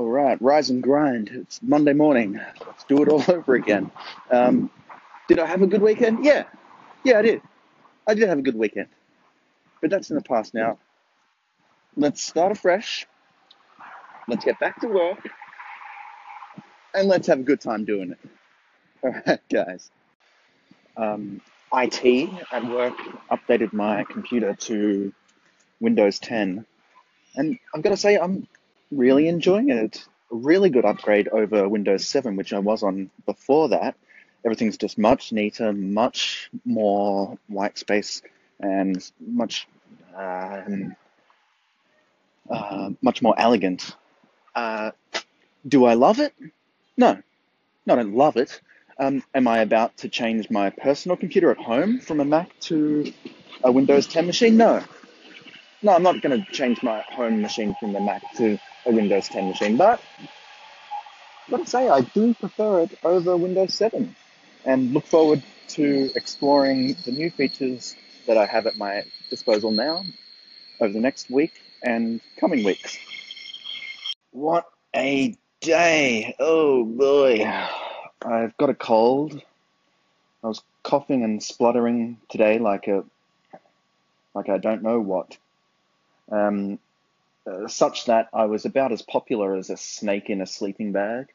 All right, rise and grind. It's Monday morning. Let's do it all over again. Um, did I have a good weekend? Yeah, yeah, I did. I did have a good weekend, but that's in the past now. Let's start afresh. Let's get back to work, and let's have a good time doing it. All right, guys. Um, IT at work updated my computer to Windows 10, and I've got to say I'm really enjoying it. A really good upgrade over Windows 7, which I was on before that. Everything's just much neater, much more white space, and much um, uh, much more elegant. Uh, do I love it? No, no, I don't love it. Um, am I about to change my personal computer at home from a Mac to a Windows 10 machine? No. No, I'm not going to change my home machine from the Mac to a Windows 10 machine, but I've got to say, I do prefer it over Windows 7 and look forward to exploring the new features that I have at my disposal now over the next week and coming weeks. What a day! Oh boy, I've got a cold. I was coughing and spluttering today like a like I don't know what. Um, uh, such that I was about as popular as a snake in a sleeping bag.